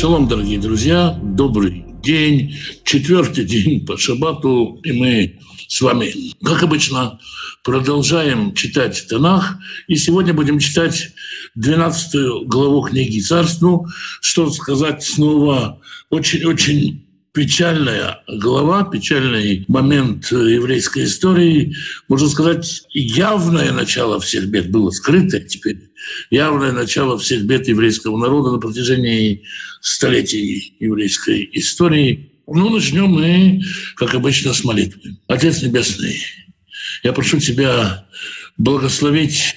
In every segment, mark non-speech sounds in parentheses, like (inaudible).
Шалом, дорогие друзья, добрый день, четвертый день по шабату, и мы с вами, как обычно, продолжаем читать Танах, и сегодня будем читать 12 главу книги «Царств». Ну, что сказать снова, очень-очень печальная глава, печальный момент еврейской истории. Можно сказать, явное начало всех бед было скрыто теперь. Явное начало всех бед еврейского народа на протяжении столетий еврейской истории. Ну, начнем мы, как обычно, с молитвы. Отец Небесный, я прошу Тебя благословить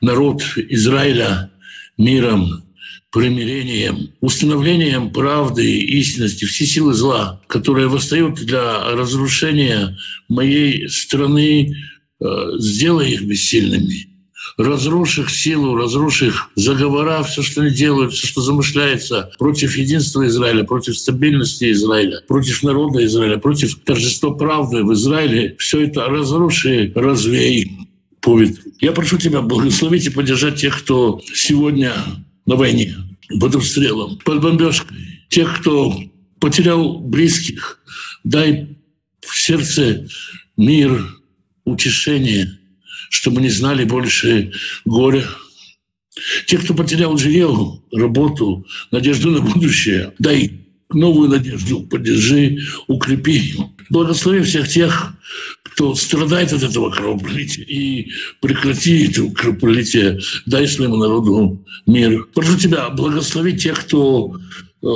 народ Израиля миром, примирением, установлением правды и истинности, все силы зла, которые восстают для разрушения моей страны, э, сделай их бессильными. Разрушь их силу, разрушь их заговора, все, что они делают, все, что замышляется против единства Израиля, против стабильности Израиля, против народа Израиля, против торжества правды в Израиле. Все это разруши, развей по ветру. Я прошу тебя благословить и поддержать тех, кто сегодня на войне, под обстрелом, под бомбежкой. Тех, кто потерял близких, дай в сердце мир, утешение, чтобы не знали больше горя. Те, кто потерял жилье, работу, надежду на будущее, дай новую надежду, поддержи, укрепи. Благослови всех тех, кто страдает от этого кровопролития, и прекрати это кровопролитие, дай своему народу мир. Прошу тебя, благослови тех, кто э,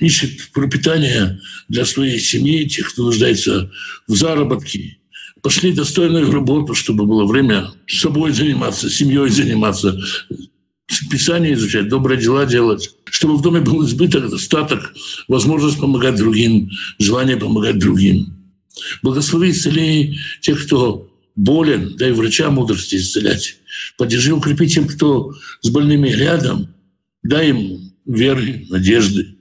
ищет пропитание для своей семьи, тех, кто нуждается в заработке. Пошли достойную работу, чтобы было время собой заниматься, семьей заниматься, Писание изучать, добрые дела делать, чтобы в доме был избыток, достаток, возможность помогать другим, желание помогать другим. Благослови исцели тех, кто болен, дай врачам мудрости исцелять. Поддержи, укрепи тем, кто с больными рядом, дай им веры, надежды,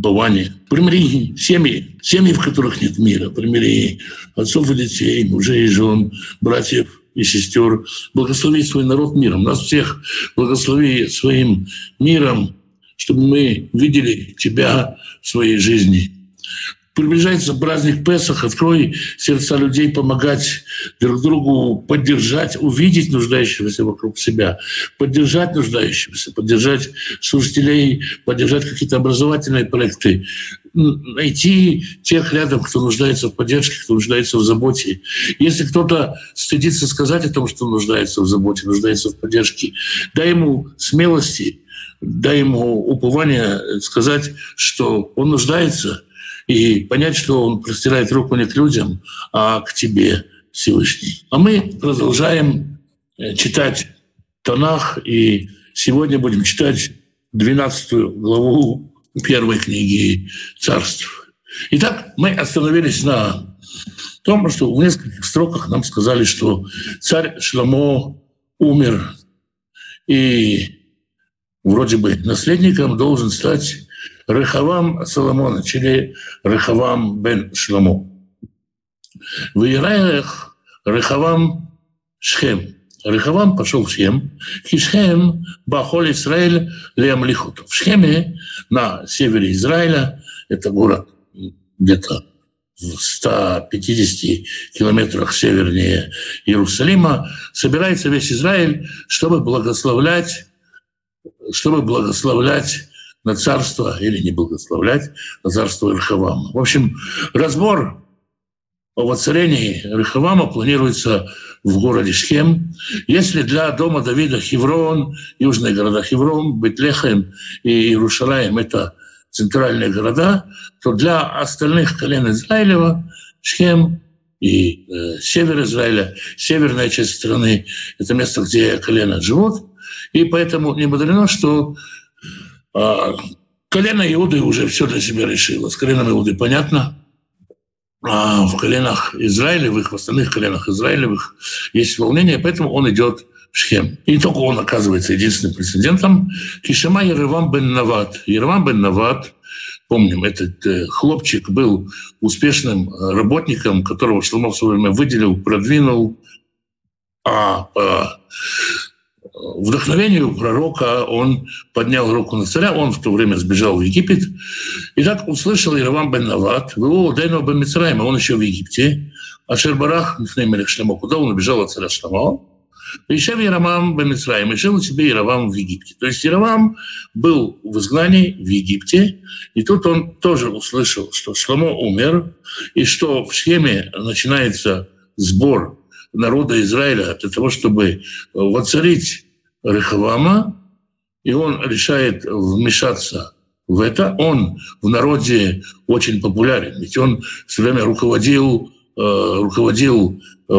упования. Примири семьи, семьи, в которых нет мира. Примири отцов и детей, мужей и жен, братьев, и сестер. Благослови свой народ миром. Нас всех благослови своим миром, чтобы мы видели Тебя в своей жизни. Приближается праздник Песах, открой сердца людей помогать друг другу, поддержать, увидеть нуждающегося вокруг себя, поддержать нуждающегося, поддержать служителей, поддержать какие-то образовательные проекты, найти тех рядом, кто нуждается в поддержке, кто нуждается в заботе. Если кто-то стыдится сказать о том, что нуждается в заботе, нуждается в поддержке, дай ему смелости, дай ему упование сказать, что он нуждается, и понять, что он простирает руку не к людям, а к тебе, Всевышний. А мы продолжаем э, читать Танах, и сегодня будем читать 12 главу первой книги царств. Итак, мы остановились на том, что в нескольких строках нам сказали, что царь Шламо умер, и вроде бы наследником должен стать Рехавам Соломона, или Рехавам бен Шламо. В Ираях Рехавам Шхем – Рехавам пошел в Шхем, Кишхем Бахоль Израиль Леамлихут. В Шхеме на севере Израиля, это город где-то в 150 километрах севернее Иерусалима, собирается весь Израиль, чтобы благословлять, чтобы благословлять на царство, или не благословлять, на царство Рехавама. В общем, разбор о воцарении Рехавама планируется в городе Шхем. Если для дома Давида Хеврон, южные города Хеврон, Бетлехем и Иерушалаем – это центральные города, то для остальных колен Израилева Шхем и э, север Израиля, северная часть страны – это место, где колено живут. И поэтому не мудрено, что э, колено Иуды уже все для себя решило. С коленом Иуды понятно – а в коленах Израилевых, в остальных коленах Израилевых есть волнение, поэтому он идет в Шхем. И только он оказывается единственным прецедентом. Кишема Еревам бен Нават. Еревам бен Нават, помним, этот э, хлопчик был успешным работником, которого Шломов в свое время выделил, продвинул, а по вдохновению пророка он поднял руку на царя, он в то время сбежал в Египет, и так услышал Иравам бен Нават, о, Дайно бен Мицраима, он еще в Египте, а Шербарах, Мифнеймелех Шлемо, куда он убежал от царя Шлемо, Ишев Яровам Бамицраем, и жил себе Яровам в Египте. То есть Яровам был в изгнании в Египте, и тут он тоже услышал, что Шломо умер, и что в схеме начинается сбор народа Израиля для того, чтобы воцарить Рехавама, и он решает вмешаться в это. Он в народе очень популярен, ведь он все время руководил, э, руководил э,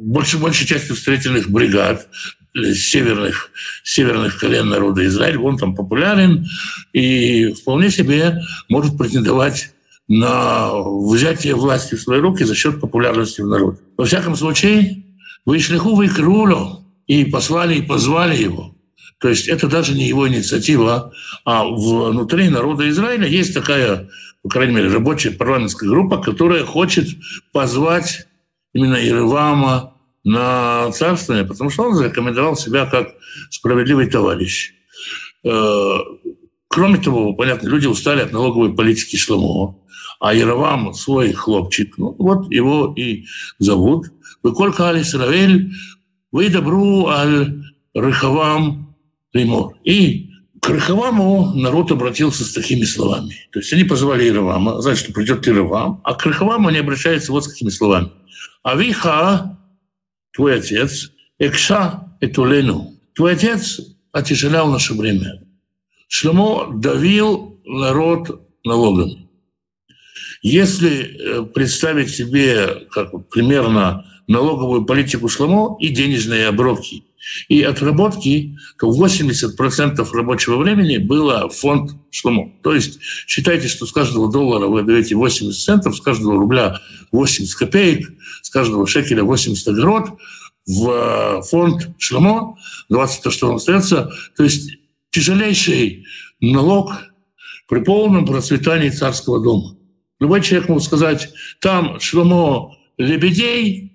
больше, большей частью строительных бригад северных, северных колен народа Израиля. Он там популярен и вполне себе может претендовать на взятие власти в свои руки за счет популярности в народе. Во всяком случае, вышли хувы к рулю и послали, и позвали его. То есть это даже не его инициатива, а внутри народа Израиля есть такая, по крайней мере, рабочая парламентская группа, которая хочет позвать именно Еревама на царствование, потому что он зарекомендовал себя как справедливый товарищ. Э, кроме того, понятно, люди устали от налоговой политики Шломо, а Яровам свой хлопчик, ну вот его и зовут. Выколька аль Исравель, вы добру аль Рыхавам Лимор. И к Рыхаваму народ обратился с такими словами. То есть они позвали Яровама, значит, что придет Яровам, а к Рыхаваму они обращаются вот с такими словами. Авиха твой отец, Экша Этулену, твой отец отяжелял наше время. Шломо давил народ налогами. Если э, представить себе как примерно налоговую политику Шломо и денежные оборотки, и отработки, то 80% рабочего времени было фонд Шломо. То есть считайте, что с каждого доллара вы даете 80 центов, с каждого рубля 80 копеек, с каждого шекеля 80 огород в э, фонд Шломо, 20 то, что вам остается. То есть тяжелейший налог при полном процветании царского дома. Любой человек может сказать, там Шломо лебедей,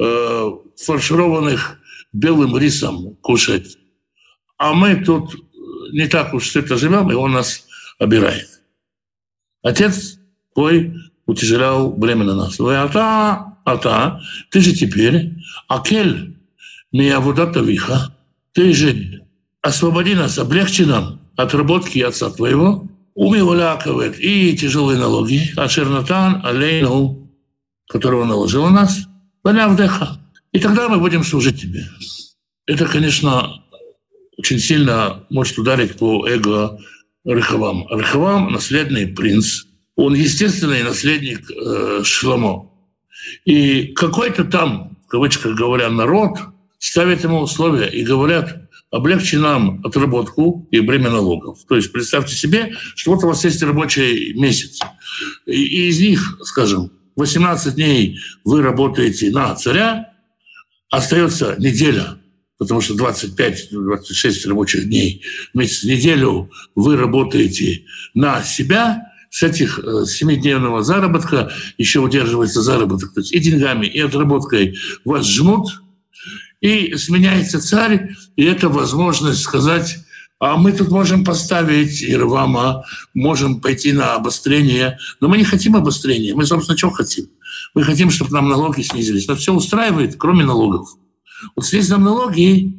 э, фаршированных белым рисом кушать, а мы тут не так уж это живем, и он нас обирает. Отец твой утяжелял бремя на нас. Вы ата, ата, ты же теперь, акель, миявудата виха, ты же освободи нас, облегчи нам отработки отца твоего, умиваляковает и тяжелые налоги, а чернотан алейну, которого наложил на нас. И тогда мы будем служить тебе. Это, конечно, очень сильно может ударить по эго Рехавам. Рехавам – наследный принц. Он естественный наследник э, Шломо. И какой-то там, в кавычках говоря, народ ставит ему условия и говорят, облегчи нам отработку и бремя налогов. То есть представьте себе, что вот у вас есть рабочий месяц. И из них, скажем, 18 дней вы работаете на царя, остается неделя потому что 25-26 рабочих дней месяц, неделю вы работаете на себя, с этих э, семидневного заработка еще удерживается заработок. То есть и деньгами, и отработкой вас жмут, и сменяется царь, и это возможность сказать, а мы тут можем поставить Ирвама, можем пойти на обострение, но мы не хотим обострения, мы, собственно, что хотим? Мы хотим, чтобы нам налоги снизились. Нас все устраивает, кроме налогов. Вот снизь нам налоги,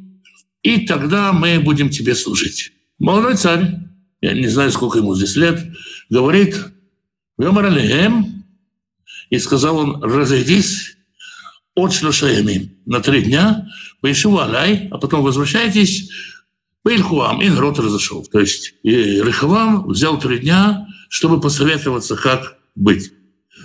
и тогда мы будем тебе служить. Молодой царь, я не знаю, сколько ему здесь лет, говорит, «Вемаралием», и сказал он, «Разойдись от шлашаями на три дня, поищу алай, а потом возвращайтесь, Бейльхуам, и народ разошел. То есть и Рехавам взял три дня, чтобы посоветоваться, как быть.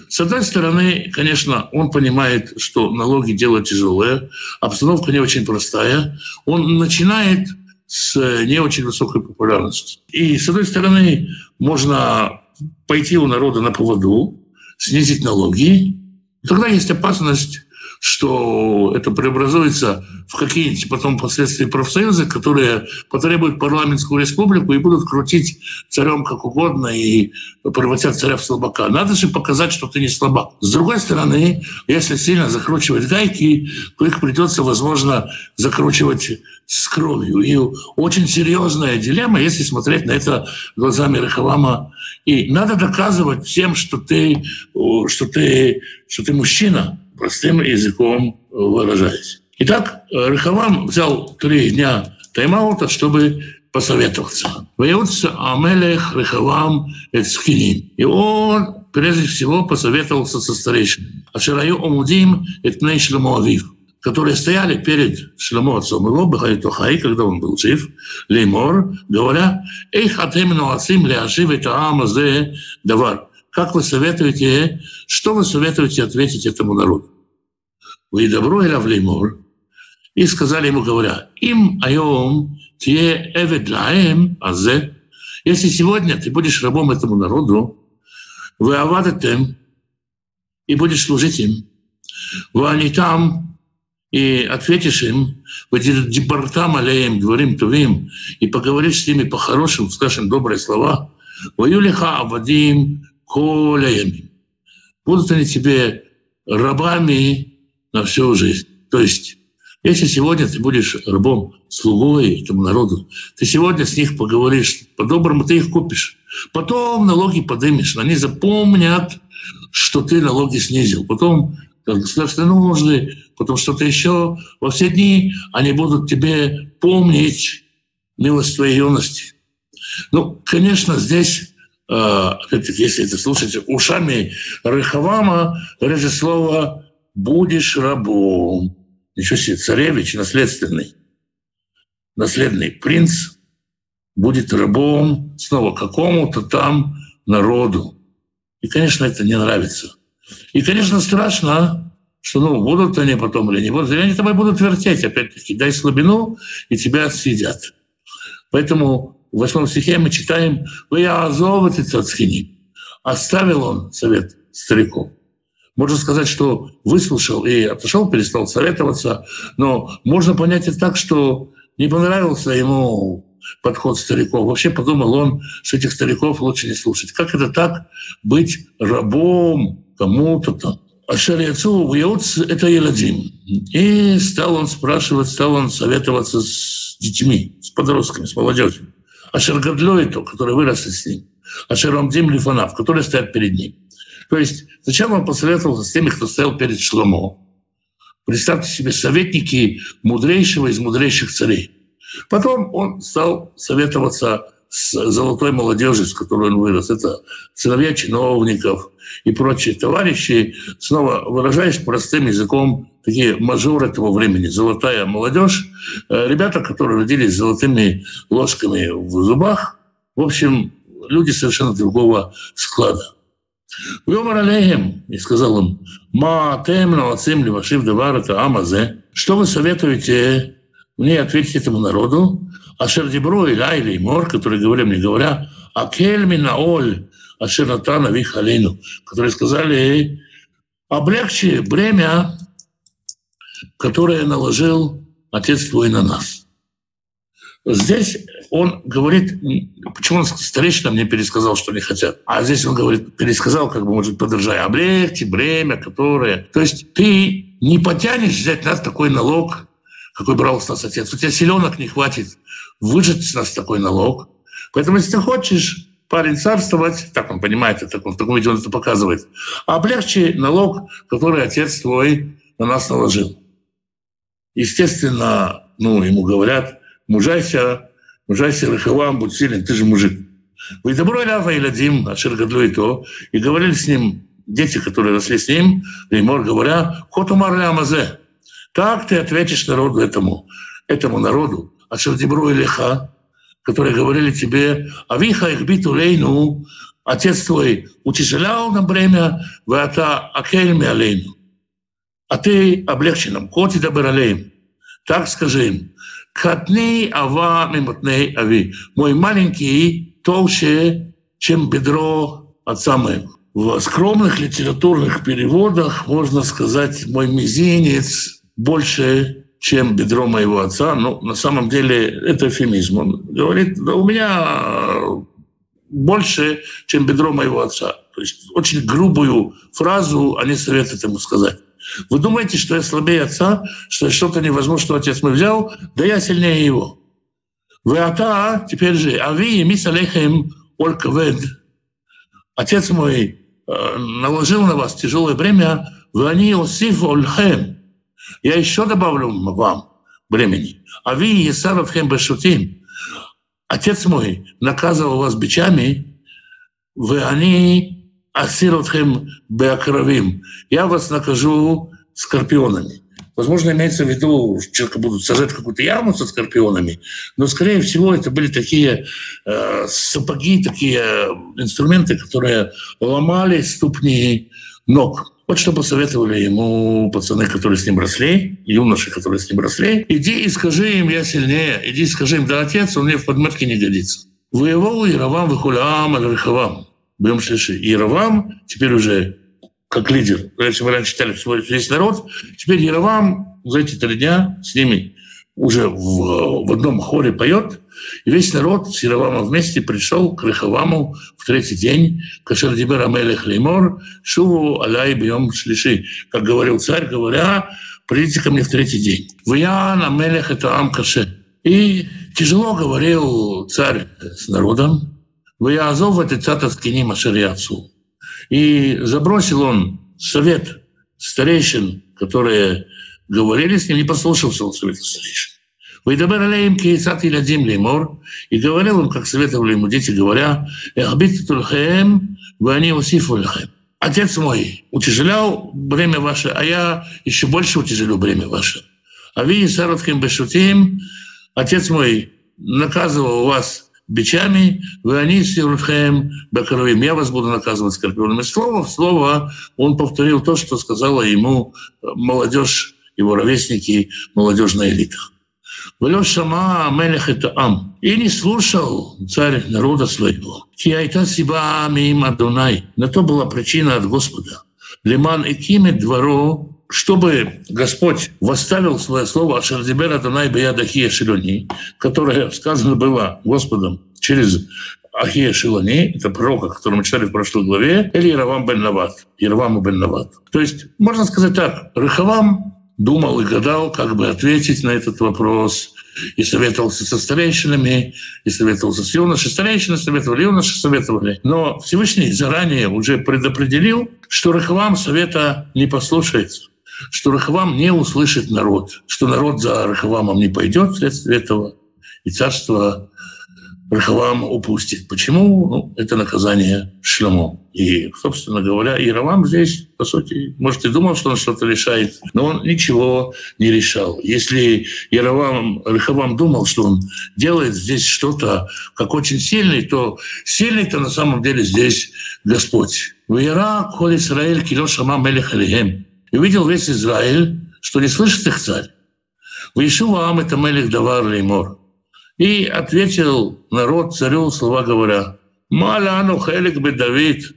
С одной стороны, конечно, он понимает, что налоги – дело тяжелое, обстановка не очень простая. Он начинает с не очень высокой популярности. И, с одной стороны, можно пойти у народа на поводу, снизить налоги. Тогда есть опасность, что это преобразуется в какие-нибудь потом последствия профсоюзы, которые потребуют парламентскую республику и будут крутить царем как угодно и превратят царя в слабака. Надо же показать, что ты не слабак. С другой стороны, если сильно закручивать гайки, то их придется, возможно, закручивать с кровью. И очень серьезная дилемма, если смотреть на это глазами Рахавама. И надо доказывать всем, что ты, что ты, что ты мужчина, простым языком выражаясь. Итак, Рахавам взял три дня тайм-аута, чтобы посоветоваться. Воеводца Амелех Рехавам Эцхинин. И он прежде всего посоветовался со старейшинами. Ашараю Омудим Этней Шлемоавив которые стояли перед Шлемо отцом его, Бахайтухай, когда он был жив, Леймор, говоря, «Эйх атемину ацим ляшив это амазе давар». Как вы советуете, что вы советуете ответить этому народу? Вы добро или Леймор? И сказали ему, говоря, «Им айом те эвед лаэм азе». Если сегодня ты будешь рабом этому народу, вы авадатем и будешь служить им. Вы они там и ответишь им, департам алеем, говорим тувим, и поговоришь с ними по-хорошему, скажешь им добрые слова, воюлиха авадим коляями. Будут они тебе рабами на всю жизнь. То есть, если сегодня ты будешь рабом, слугой этому народу, ты сегодня с них поговоришь, по-доброму ты их купишь. Потом налоги подымешь, они запомнят, что ты налоги снизил. Потом государственные нужды, потом что-то еще. Во все дни они будут тебе помнить милость твоей юности. Ну, конечно, здесь, э, если это слушать ушами Рыхавама, говорит слово «будешь рабом». Ничего себе, царевич наследственный, наследный принц будет рабом снова какому-то там народу. И, конечно, это не нравится. И, конечно, страшно, что ну, будут они потом или не будут. Или они тобой будут вертеть, опять-таки, дай слабину, и тебя съедят. Поэтому в восьмом стихе мы читаем «Вы азовы цацхини». Оставил он совет стариков. Можно сказать, что выслушал и отошел, перестал советоваться, но можно понять и так, что не понравился ему подход стариков. Вообще подумал он, что этих стариков лучше не слушать. Как это так быть рабом кому-то там. А шариацу Яуц — это Еладим. И стал он спрашивать, стал он советоваться с детьми, с подростками, с молодежью. А Шергадлёйту, который вырос с ним. А Шерамдим Лифанав, который стоят перед ним. То есть зачем он посоветовался с теми, кто стоял перед Шломо? Представьте себе советники мудрейшего из мудрейших царей. Потом он стал советоваться с золотой молодежью, с которой он вырос. Это сыновья чиновников и прочие товарищи. Снова выражаясь простым языком, такие мажоры этого времени, золотая молодежь, э, ребята, которые родились с золотыми ложками в зубах. В общем, люди совершенно другого склада. Вьомар алейхем, и сказал им, ма темно ацим левашив даварата амазе, что вы советуете мне ответить этому народу, Ашер Дебро и Лайли и Мор, которые говорили мне, говоря, Акель Наоль, Ашер Натана Вихалину, которые сказали, облегчи бремя, которое наложил Отец твой на нас. Здесь он говорит, почему он старейшина мне пересказал, что они хотят. А здесь он говорит, пересказал, как бы, может, подражая, облегчи бремя, которое... То есть ты не потянешь взять нас такой налог, какой брал с нас отец. У тебя селенок не хватит выжить с нас такой налог. Поэтому, если ты хочешь, парень, царствовать, так он понимает это, в таком виде он это показывает, а облегчи налог, который отец твой на нас наложил. Естественно, ну, ему говорят, мужайся, мужайся, рахавам, будь силен, ты же мужик. Вы добро лява и ладим, ашир гадлю и то, и говорили с ним дети, которые росли с ним, Леймор, говоря, хот умар мазе, так ты ответишь народу этому, этому народу, Ашердибру и Леха, которые говорили тебе, Авиха их биту лейну, отец твой утяжелял нам бремя, ата акельми алейну. А ты облегчи нам, коти дабаралейм. Так скажи им, катни ава мимутней ави. Мой маленький толще, чем бедро отца моего. в скромных литературных переводах можно сказать «мой мизинец больше, чем бедро моего отца». Ну, на самом деле это эфемизм. Он говорит, да у меня больше, чем бедро моего отца. То есть очень грубую фразу они советуют ему сказать. Вы думаете, что я слабее отца, что что-то невозможно, что отец мой взял? Да я сильнее его. Вы ата, теперь же, а вы, мисс Алейхем, Олькавед, отец мой э, наложил на вас тяжелое бремя, вы они осиф ольхем. Я еще добавлю вам бремени. А вы, Есаровхем Бешутим, отец мой наказывал вас бичами, вы они асиротхем беакровим. Я вас накажу скорпионами. Возможно, имеется в виду, человека будут сажать какую-то яму со скорпионами, но, скорее всего, это были такие э, сапоги, такие инструменты, которые ломали ступни ног. Вот что посоветовали ему пацаны, которые с ним росли, юноши, которые с ним росли. Иди и скажи им, я сильнее. Иди и скажи им, да, отец, он мне в подметке не годится. Воевал Яровам выхулям Бьем шлиши. Яровам теперь уже как лидер. Раньше мы раньше читали весь народ. Теперь Яровам за эти три дня с ними уже в, в одном хоре поет, и весь народ с Яровамом вместе пришел к Рехаваму в третий день, Кашер Дибер Амелех Леймор, Шуву Аляй Бьем Шлиши. Как говорил царь, говоря, придите ко мне в третий день. Ваян Амелех это Амкаше. И тяжело говорил царь с народом. Ваязов это цатаскини Машариацу. И забросил он совет старейшин, которые говорили с ним, не послушался он совета старейшин. Вайдабер алейм кейцат иладим леймор, и говорил им, как советовали ему дети, говоря, «Эхбит тульхем, вы они усифу Отец мой утяжелял бремя ваше, а я еще больше утяжелю бремя ваше. А вы, саровким бешутим, отец мой наказывал вас бичами, вы они бакаровим, я вас буду наказывать скорпионами. Слово в слово он повторил то, что сказала ему молодежь, его ровесники, молодежная элита. Велё шама мелех это ам. И не слушал царь народа своего. Киайта сиба мим Адонай. На то была причина от Господа. Лиман и кимет двору, чтобы Господь восставил свое слово Ашардибер Адонай Баядахия Шилони, которое сказано было Господом через Ахия Шилони, это пророк, о котором мы читали в прошлой главе, или Яровам бен Нават, Яровам бен Нават. То есть, можно сказать так, Рахавам думал и гадал, как бы ответить на этот вопрос, и советовался со старейшинами, и советовался с юношей. Старейшины советовали, юноши советовали. Но Всевышний заранее уже предопределил, что Рахавам совета не послушается что Рахавам не услышит народ, что народ за Рахавамом не пойдет вследствие этого, и царство Рахавам упустит. Почему? Ну, это наказание Шлемо. И, собственно говоря, Иеравам здесь, по сути, может, и думал, что он что-то решает, но он ничего не решал. Если Иеравам, Рахавам думал, что он делает здесь что-то как очень сильный, то сильный-то на самом деле здесь Господь. «Вера, коль Израиль, кило шама мелех алихем». Увидел весь Израиль, что не слышит их царь. «Вишува это мелех давар леймор». И ответил народ царю слова говоря, «Маляну хелик бы Давид».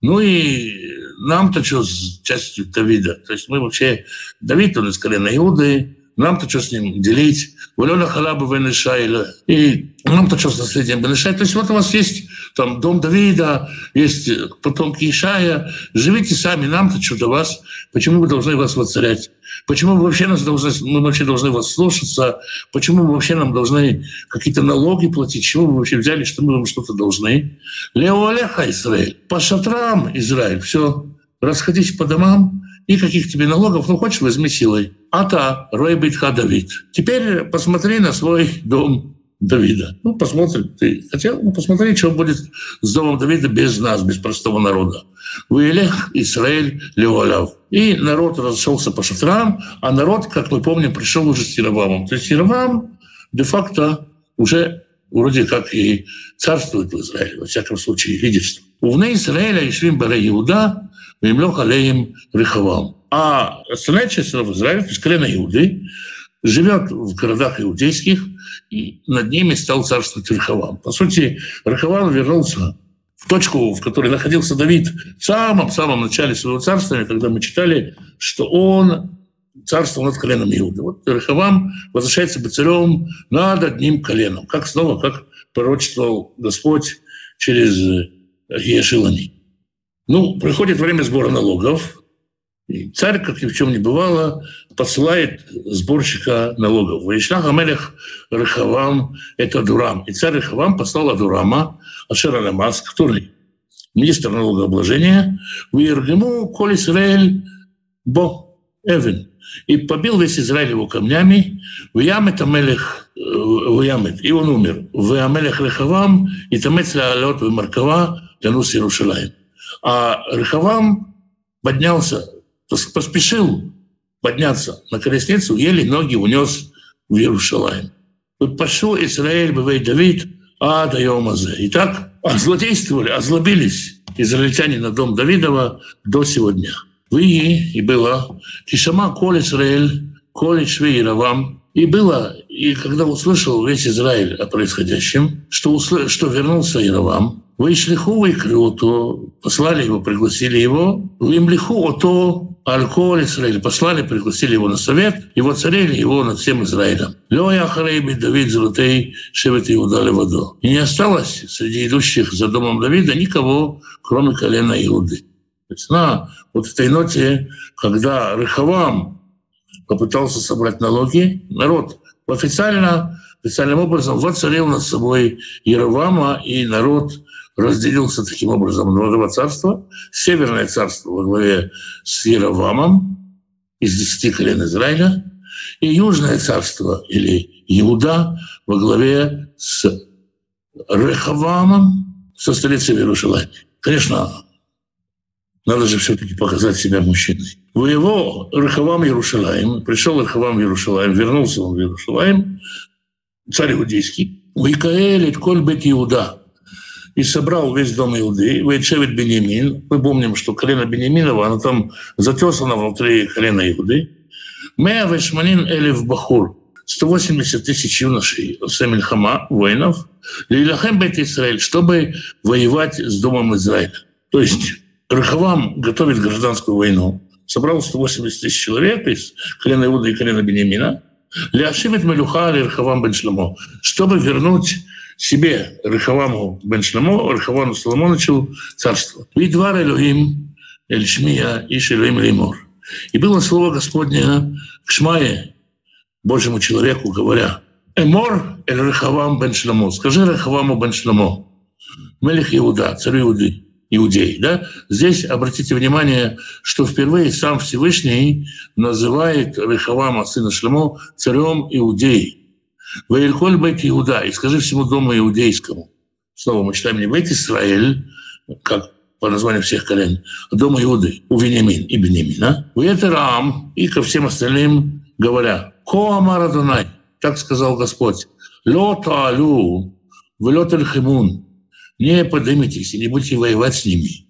Ну и нам-то что с частью Давида? То есть мы вообще, Давид, он из колена Иуды, нам-то что с ним делить? Валена халаба Бенешайла. И нам-то что с наследием Бенешай? То есть вот у вас есть там дом Давида, есть потомки Ишая. Живите сами, нам-то что до вас? Почему мы должны вас воцарять? Почему мы вообще, нас должны, мы вообще должны вас слушаться? Почему мы вообще нам должны какие-то налоги платить? Чего мы вообще взяли, что мы вам что-то должны? Лео Алеха Израиль. По шатрам Израиль. Все. Расходись по домам. Никаких тебе налогов. Ну, хочешь, возьми силой. Ата Ройбитха Давид. Теперь посмотри на свой дом Давида. Ну, посмотри, ты хотел, ну, посмотри, что будет с домом Давида без нас, без простого народа. Вылех Израиль Леоляв. И народ разошелся по шатрам, а народ, как мы помним, пришел уже с Яровамом. То есть Яровам де-факто уже вроде как и царствует в Израиле, во всяком случае, лидерство. Увне Израиля Ишвим Баре Иуда, Вимлех Алеем Рехавам. А остальная часть в Израиле, то есть колено Иуды, живет в городах иудейских, и над ними стал царствовать Рахавам. По сути, Рахавам вернулся в точку, в которой находился Давид в самом-самом начале своего царствования, когда мы читали, что он царствовал над коленом Иуды. Вот Рахавам возвращается быть царем над одним коленом. Как снова, как пророчествовал Господь через Ешилани. Ну, приходит время сбора налогов, и царь, как ни в чем не бывало, посылает сборщика налогов. Ваишлах Амелех Рахавам – это Дурам. И царь Рахавам послал Адурама, Ашера Намас, который министр налогообложения, в Иргему Коль Исраэль Бо Эвен. И побил весь Израиль его камнями, в Ямет Амелех э, в Ямет, и он умер. В Амелех Рахавам и Тамец Лаалот в Маркава Янус Иерушалаем. А Рахавам поднялся поспешил подняться на колесницу, еле ноги унес в Иерушалаем. Вот пошел Израиль, бывает Давид, а да Йомазе. И так озлодействовали, озлобились израильтяне на дом Давидова до сегодня. Вы и было, Кишама Коль Израиль, Коль Шви Равам. И было, и когда услышал весь Израиль о происходящем, что, усл... что вернулся Иравам, Вышли выкрыл, то послали его, пригласили его. В Имлиху, то Израиль послали, пригласили его на совет, его царили его над всем Израилем. Лея Харейби Давид Золотей Шевет Иуда Левадо. И не осталось среди идущих за домом Давида никого, кроме колена Иуды. То есть на вот этой ноте, когда Рыхавам попытался собрать налоги, народ официально, официальным образом воцарил над собой Яровама, и народ разделился таким образом на два царства. Северное царство во главе с Яровамом из десяти колен Израиля, и Южное царство или Иуда во главе с Рехавамом, со столицей Иерушалайме. Конечно, надо же все-таки показать себя мужчиной. В его Рехавам Иерушалаем, пришел Рехавам Иерушалаем, вернулся он в Иерушалаем, царь иудейский, Уикаэль, Коль Бет Иуда, и собрал весь дом Иуды, Вейчевит Бенемин. Мы помним, что колено Бенеминова, оно там затесано внутри колена Иуды. Мея Вешманин Элев Бахур. 180 тысяч юношей Семельхама, воинов, Лилахем Бет Израиль, чтобы воевать с Домом Израиля. То есть Рахавам готовит гражданскую войну. Собрал 180 тысяч человек из колена Иуда и колена Бенемина. Ляшивит Мелюха Рахавам Бен Шламо, чтобы вернуть себе Рехаваму бен Шламо, Рехаваму Соломоновичу царство. «Видвар Элохим Эль Шмия Иш Элохим Леймор». И было слово Господне к Шмае, Божьему человеку, говоря, «Эмор Эль Рехавам бен Шламо». Скажи Рехаваму бен Шламо, Мелих Иуда, царь Иуды, иудей. Да? Здесь обратите внимание, что впервые сам Всевышний называет Рехавама, сына Шлемо, царем иудеи. Ваильколь бейт Иуда, и скажи всему дому иудейскому. Снова мы читаем не бейт Израиль, как по названию всех колен, а дом Иуды, у Вениамин и Бенемина, у Рам и ко всем остальным говоря, Коамар Адонай, так сказал Господь, Ло Таалю, Велот Химун, не поднимитесь и не будете воевать с ними,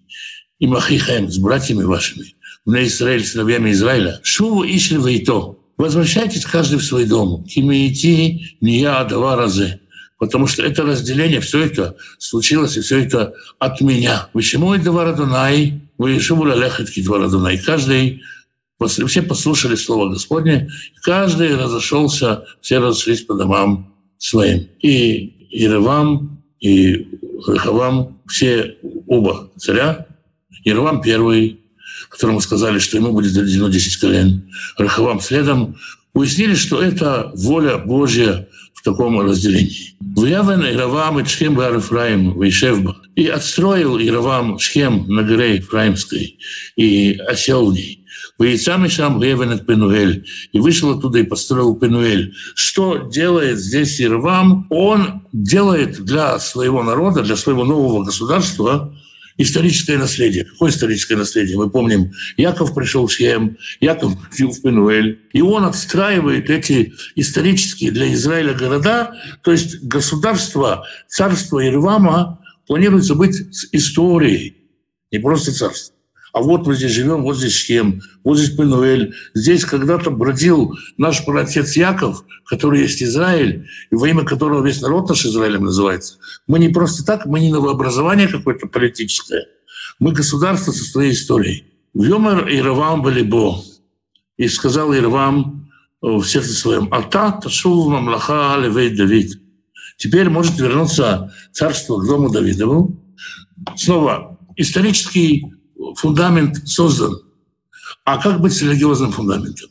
и Махихаем, с братьями вашими, в Израиль, сыновьями Израиля, Шуву Ишли Вейто, Возвращайтесь каждый в свой дом. Кимеити не я, а два раза. Потому что это разделение, все это случилось, и все это от меня. Почему и два Дунай, вы были лехать два Дунай. Каждый, все послушали Слово Господне, каждый разошелся, все разошлись по домам своим. И Иеравам, и Рахавам, все оба царя, Иеравам первый, которому сказали, что ему будет заведено 10 колен, Рахавам следом, уяснили, что это воля Божья в таком разделении. Вявен Иравам и Шхем бар Ефраим Вейшевба. И отстроил Иравам Шхем на горе Ефраимской и осел в ней. Вейцам и Шам Ревен Пенуэль. И вышел оттуда и построил Пенуэль. Что делает здесь Иравам? Он делает для своего народа, для своего нового государства историческое наследие. Какое историческое наследие? Мы помним, Яков пришел в Шхем, Яков жил в Пенуэль, и он отстраивает эти исторические для Израиля города, то есть государство, царство Ирвама планируется быть с историей, не просто царство, а вот мы здесь живем, вот здесь Шхем, вот здесь Пенуэль. Здесь когда-то бродил наш праотец Яков, который есть Израиль, и во имя которого весь народ наш Израилем называется. Мы не просто так, мы не новообразование какое-то политическое. Мы государство со своей историей. В Йомар Иравам Балибо. И сказал Ирвам в сердце своем, «Ата ташув мамлаха левей Давид». Теперь может вернуться царство к дому Давидову. Снова исторический фундамент создан. А как быть с религиозным фундаментом?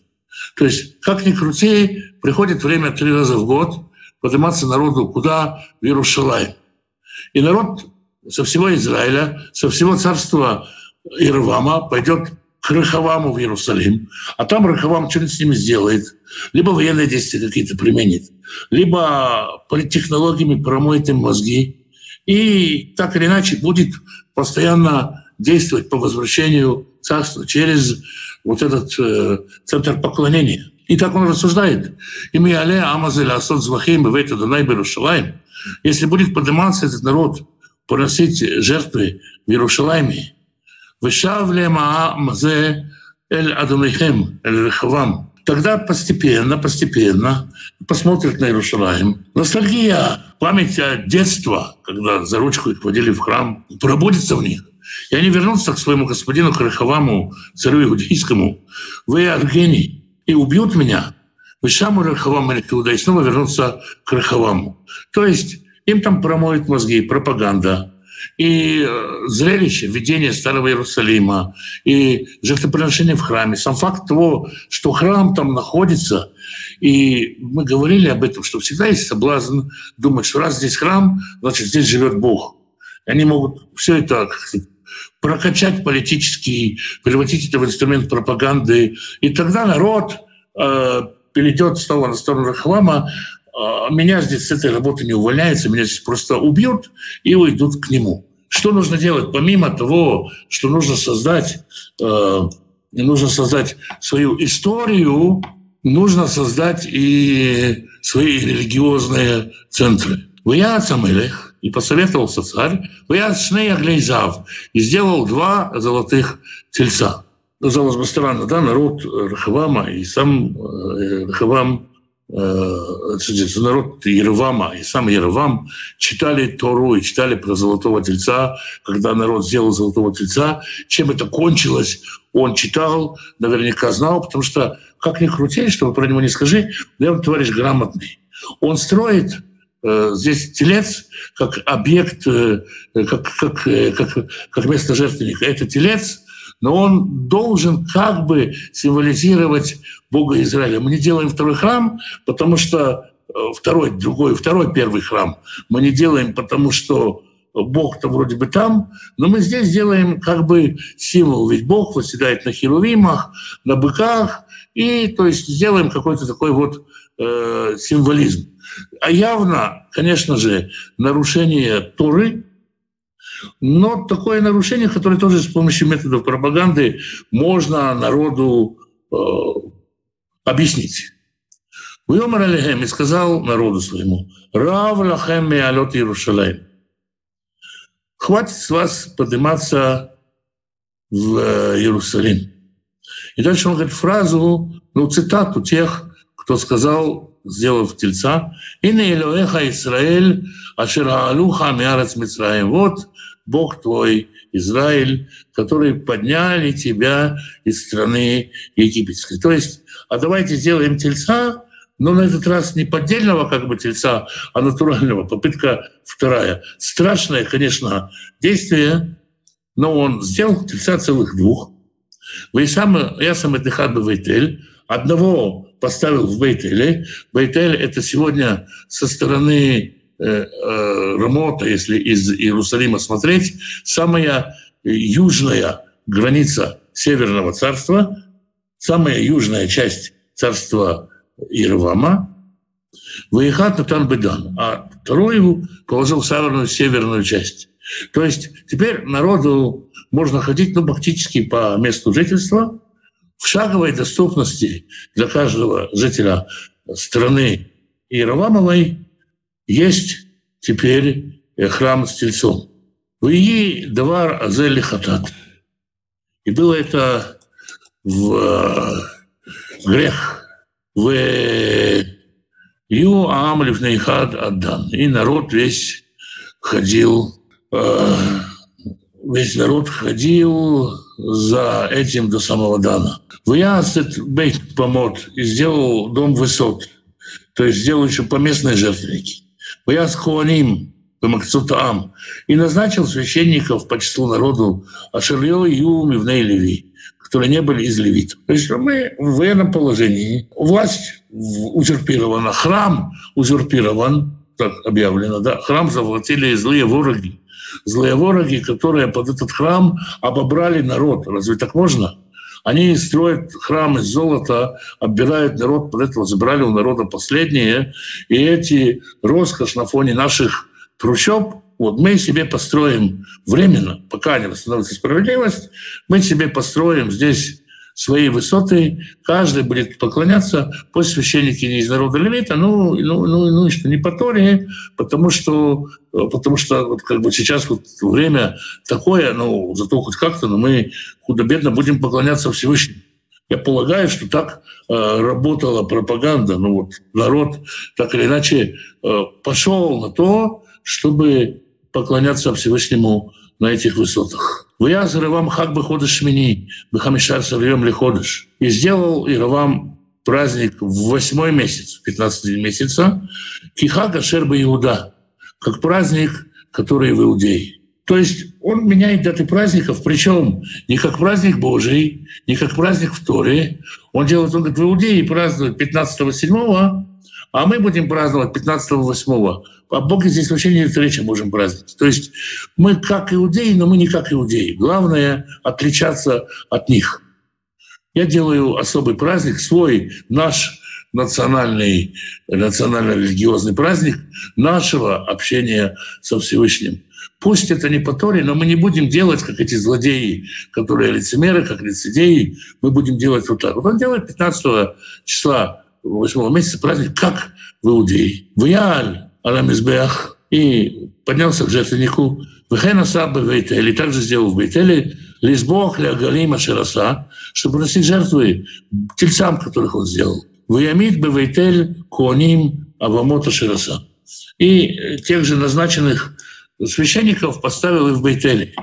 То есть, как ни крути, приходит время три раза в год подниматься народу куда? В Иерушалайм. И народ со всего Израиля, со всего царства Ирвама пойдет к Рахаваму в Иерусалим, а там Рахавам что-нибудь с ними сделает, либо военные действия какие-то применит, либо политтехнологиями промоет им мозги, и так или иначе будет постоянно действовать по возвращению царства через вот этот э, центр поклонения. И так он рассуждает. «Ими але амазель асот звахим и дунай берушалаем». Если будет подниматься этот народ, поносить жертвы в Иерушалайме, «Вышав лема мазе эль адунайхем, эль рехавам». Тогда постепенно, постепенно посмотрят на Иерусалим. Ностальгия, память о детстве, когда за ручку их водили в храм, пробудется в них. И они вернутся к своему господину Харахаваму, царю иудейскому, в Аргений, и убьют меня. Вы Шаму Рахавам Иуда, и снова вернутся к Рахаваму. То есть им там промоют мозги, пропаганда, и э, зрелище, видение Старого Иерусалима, и жертвоприношение в храме. Сам факт того, что храм там находится, и мы говорили об этом, что всегда есть соблазн думать, что раз здесь храм, значит, здесь живет Бог. Они могут все это прокачать политический, превратить это в инструмент пропаганды. И тогда народ э, перейдет снова на сторону Рахлама, э, меня здесь с этой работы не увольняется, меня здесь просто убьют и уйдут к нему. Что нужно делать? Помимо того, что нужно создать, э, нужно создать свою историю, нужно создать и свои религиозные центры. Вы Самелех, и посоветовался царь, «Вяшней Аглейзав» и сделал два золотых тельца. Казалось бы, странно, да, народ Рахавама и сам э, Рахавам, э, народ Ервама и сам Ервам читали Тору и читали про золотого тельца. Когда народ сделал золотого тельца, чем это кончилось, он читал, наверняка знал, потому что, как ни крути, чтобы про него не скажи, он товарищ грамотный. Он строит Э, здесь телец как объект, э, как, как, э, как, как место жертвенника. Это телец, но он должен как бы символизировать Бога Израиля. Мы не делаем второй храм, потому что второй, другой, второй, первый храм мы не делаем, потому что Бог-то вроде бы там, но мы здесь делаем как бы символ, ведь Бог восседает на херувимах, на быках, и то есть сделаем какой-то такой вот э, символизм. А явно, конечно же, нарушение Торы, но такое нарушение, которое тоже с помощью методов пропаганды можно народу э, объяснить. Уйомар Алихем и сказал народу своему, «Рав лахем меалот Иерушалайм». Хватит с вас подниматься в э, Иерусалим. И дальше он говорит фразу, ну, цитату тех, кто сказал сделав тельца, «И на Илоэха Израиль, ашера алуха миарец Мицраем». Вот Бог твой, Израиль, который подняли тебя из страны египетской. То есть, а давайте сделаем тельца, но на этот раз не поддельного как бы тельца, а натурального. Попытка вторая. Страшное, конечно, действие, но он сделал тельца целых двух. Вы сам, я сам отдыхал бы в Одного поставил в Бейтеле. Бейтель — это сегодня со стороны э, э, Рамота, если из Иерусалима смотреть, самая южная граница Северного царства, самая южная часть царства Иервама, Ваихат Натан Бедан, а вторую положил в северную, северную часть. То есть теперь народу можно ходить ну, практически по месту жительства, в шаговой доступности для каждого жителя страны Иеравамовой есть теперь храм с тельцом. Вии давар азели хатат. И было это в э, грех. В Ю Аам Лифнейхад Аддан. И народ весь ходил, э, весь народ ходил за этим до самого Дана. Вясет Бейт помот и сделал дом высот, то есть сделал еще поместные жертвенники. Вяс Хуаним Бамакцутаам и назначил священников по числу народу Ашерьё, Юм и Леви, которые не были из левитов. То есть мы в военном положении. Власть узурпирована, храм узурпирован, так объявлено, да, храм завладели злые вороги. Злые вороги, которые под этот храм обобрали народ. Разве так можно? Они строят храм из золота, оббирают народ, под этого забрали у народа последние. И эти роскошь на фоне наших трущоб, вот мы себе построим временно, пока не восстановится справедливость, мы себе построим здесь свои высоты, каждый будет поклоняться, пусть священники не из народа левита, ну, ну, ну, ну что, не по Торе, потому что, потому что вот как бы сейчас вот время такое, ну, зато хоть как-то, но мы худо-бедно будем поклоняться Всевышнему. Я полагаю, что так э, работала пропаганда. Ну вот народ так или иначе э, пошел на то, чтобы поклоняться Всевышнему на этих высотах. «Вяз Равам хак бы ходыш шмини, бахамишар сарьем ли ходыш». И сделал Иравам праздник в восьмой месяц, в 15 месяца, кихага шерба Иуда, как праздник, который в Иудее. То есть он меняет даты праздников, причем не как праздник Божий, не как праздник в Торе. Он делает, он говорит, в Иудее празднуют 15-7, а мы будем праздновать 15-8. О Боге здесь вообще нет речи можем праздновать. То есть мы как иудеи, но мы не как иудеи. Главное — отличаться от них. Я делаю особый праздник, свой, наш национальный, национально-религиозный праздник нашего общения со Всевышним. Пусть это не по Торе, но мы не будем делать, как эти злодеи, которые лицемеры, как лицедеи. Мы будем делать вот так. Вот он делает 15 числа 8 месяца праздник, как в Иудее. В Яаль и поднялся к жертвеннику. Вехена Саба Бейтель, и также сделал в Бейтеле Лизбох Галима Шираса, чтобы носить жертвы тельцам, которых он сделал. Ваямид Бейтель Куаним Авамота Шираса. И тех же назначенных священников поставил и в Бейтеле.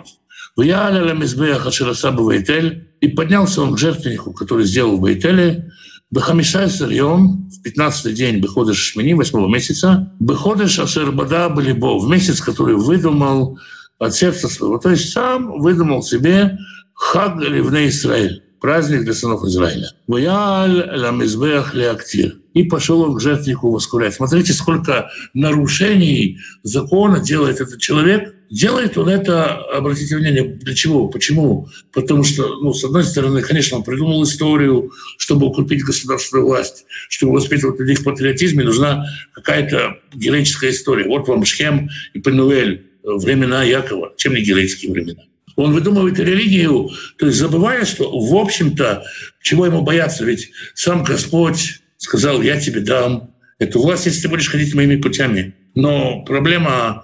Ваяля Ламизбеха Шираса Бейтель, и поднялся он к жертвеннику, который сделал в Бейтеле, Бехамиша Сырьем, в 15 день Беходыш Шмини, 8 месяца, Беходыш Ашербада Балибо, в месяц, который выдумал от сердца своего. То есть сам выдумал себе Хаг Ливне Израиль, праздник для сынов Израиля. Ваяль Ламизбех Леактир и пошел он к жертвеннику воскурять. Смотрите, сколько нарушений закона делает этот человек. Делает он это, обратите внимание, для чего? Почему? Потому что, ну, с одной стороны, конечно, он придумал историю, чтобы укрепить государственную власть, чтобы воспитывать людей в патриотизме, нужна какая-то героическая история. Вот вам Шхем и Пенуэль, времена Якова. Чем не героические времена? Он выдумывает религию, то есть забывая, что, в общем-то, чего ему бояться, ведь сам Господь сказал, я тебе дам эту власть, если ты будешь ходить моими путями. Но проблема, э,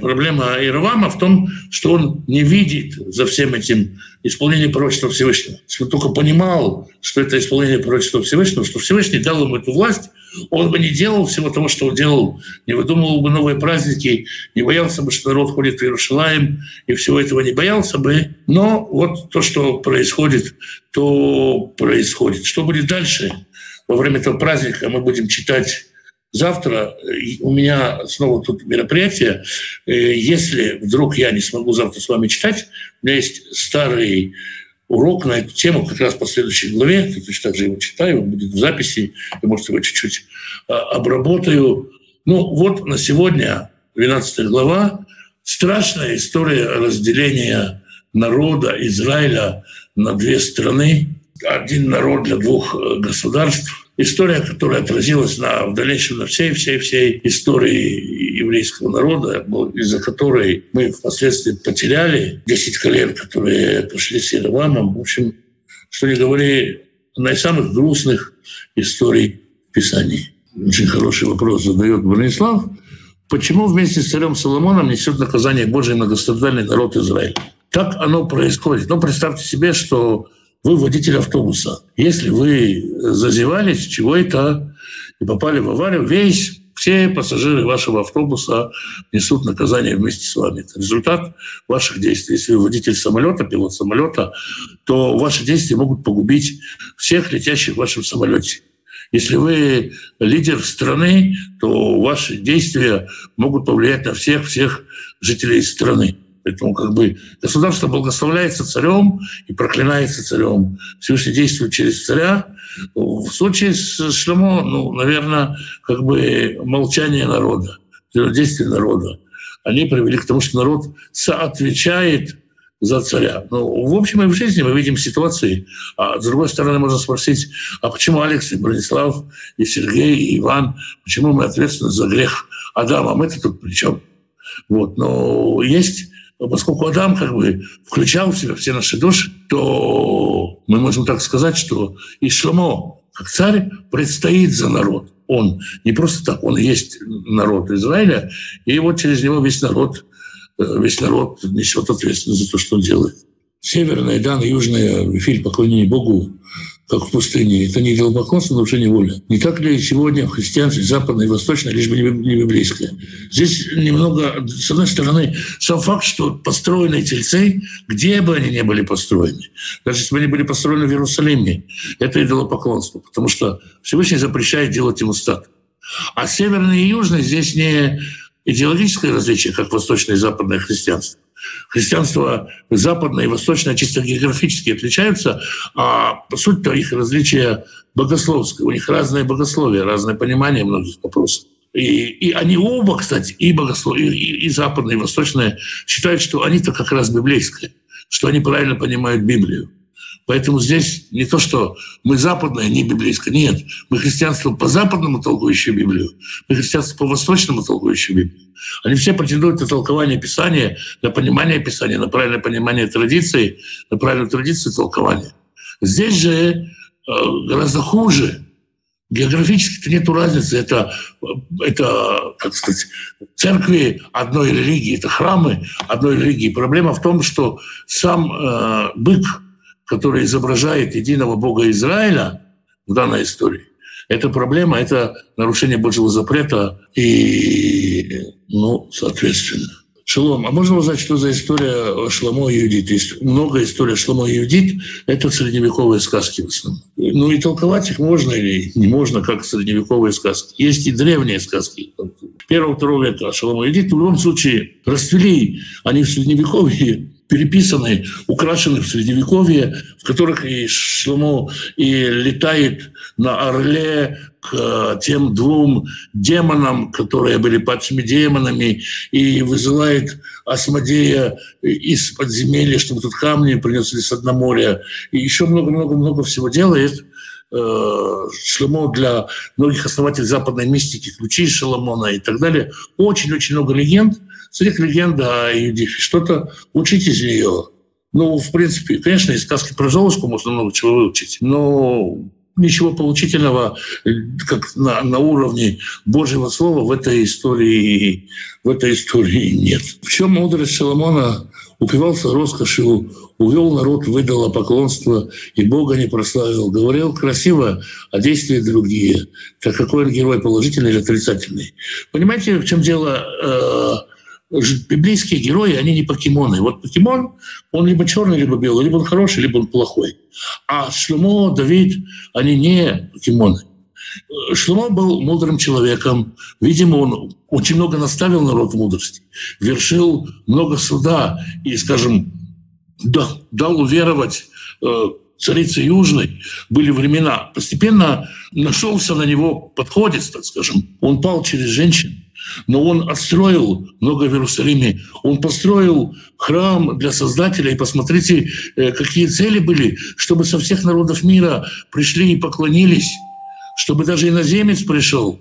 проблема Иеравама в том, что он не видит за всем этим исполнение пророчества Всевышнего. Если он только понимал, что это исполнение пророчества Всевышнего, что Всевышний дал ему эту власть, он бы не делал всего того, что он делал, не выдумывал бы новые праздники, не боялся бы, что народ ходит в Иерусалим, и всего этого не боялся бы. Но вот то, что происходит, то происходит. Что будет дальше? во время этого праздника мы будем читать завтра. У меня снова тут мероприятие. Э, если вдруг я не смогу завтра с вами читать, у меня есть старый урок на эту тему, как раз по следующей главе. Я точно так же его читаю, он будет в записи, я, может, его чуть-чуть а, обработаю. Ну вот на сегодня 12 глава. Страшная история разделения народа Израиля на две страны один народ для двух э, государств. История, которая отразилась на, в дальнейшем на всей-всей-всей истории еврейского народа, из-за которой мы впоследствии потеряли 10 колен, которые пошли с Иеравамом. В общем, что не говори, одна из самых грустных историй Писаний. Очень хороший вопрос задает Бронислав. Почему вместе с царем Соломоном несет наказание Божие многострадальный народ Израиля? Так оно происходит. Но представьте себе, что вы водитель автобуса. Если вы зазевались чего это и попали в аварию, весь все пассажиры вашего автобуса несут наказание вместе с вами. Это результат ваших действий. Если вы водитель самолета, пилот самолета, то ваши действия могут погубить всех летящих в вашем самолете. Если вы лидер страны, то ваши действия могут повлиять на всех-всех жителей страны. Поэтому как бы государство благословляется царем и проклинается царем. Всевышний действует через царя. В случае с Шлемо, ну, наверное, как бы молчание народа, действия народа, они привели к тому, что народ соотвечает за царя. Ну, в общем и в жизни мы видим ситуации. А с другой стороны, можно спросить, а почему Алекс и Бронислав, и Сергей, и Иван, почему мы ответственны за грех Адама? Мы-то тут при чем? Вот. Но есть поскольку Адам как бы включал в себя все наши души, то мы можем так сказать, что и Шломо, как царь, предстоит за народ. Он не просто так, он есть народ Израиля, и вот через него весь народ, э, весь народ несет ответственность за то, что он делает. Северная, Дан, Южная, Вифиль, поклонение Богу, как в пустыне. Это не идолопоклонство, но уже не так ли сегодня в христианстве западное и восточное, лишь бы не библейское? Здесь немного, с одной стороны, сам факт, что построены тельцы, где бы они ни были построены, даже если бы они были построены в Иерусалиме, это идолопоклонство, потому что Всевышний запрещает делать ему статую. А северное и южное здесь не идеологическое различие, как восточное и западное христианство, Христианство западное и восточное чисто географически отличаются, а по сути-то их различия богословское. У них разное богословие, разное понимание многих вопросов. И, и они оба, кстати, и богословие, и, и западное, и восточное, считают, что они-то как раз библейское, что они правильно понимают Библию. Поэтому здесь не то, что мы западное, не библейское. Нет, мы христианство по западному толкующее Библию, мы христианство по восточному толкующее Библию. Они все претендуют на толкование Писания, на понимание Писания, на правильное понимание традиции, на правильную традицию толкования. Здесь же э, гораздо хуже. Географически-то нет разницы. Это, это, как сказать, церкви одной религии, это храмы одной религии. Проблема в том, что сам э, бык – который изображает единого Бога Израиля в данной истории, это проблема, это нарушение Божьего запрета и, ну, соответственно. Шалом, а можно узнать, что за история Шламо и Юдит? Есть много историй Шламо и Юдит. Это средневековые сказки в основном. Ну и толковать их можно или не можно, как средневековые сказки. Есть и древние сказки. Первого-второго века Шаломо и Юдит в любом случае расцвели они в Средневековье переписаны, украшены в Средневековье, в которых и Шломо и летает на орле к тем двум демонам, которые были падшими демонами, и вызывает Асмодея из подземелья, чтобы тут камни принесли с дна моря, и еще много-много-много всего делает э, – Шлемо для многих основателей западной мистики, ключи Шоломона и так далее. Очень-очень много легенд – Смотрите, легенда о Юдифе. Что-то учить из нее. Ну, в принципе, конечно, из сказки про Золушку можно много чего выучить, но ничего поучительного как на, на уровне Божьего Слова в этой истории в этой истории нет. В чем мудрость Соломона упивался роскошью, увел народ, выдал поклонство и Бога не прославил. Говорил красиво, а действия другие. Так какой он герой, положительный или отрицательный? Понимаете, в чем дело? Библейские герои, они не покемоны. Вот покемон, он либо черный, либо белый, либо он хороший, либо он плохой. А Шлюмо, Давид, они не покемоны. Шлюмо был мудрым человеком. Видимо, он очень много наставил народ мудрости, вершил много суда и, скажем, дал, уверовать э, царице Южной были времена. Постепенно нашелся на него подходец, так скажем. Он пал через женщин. Но он отстроил много в Иерусалиме. Он построил храм для Создателя. И посмотрите, э, какие цели были, чтобы со всех народов мира пришли и поклонились, чтобы даже иноземец пришел.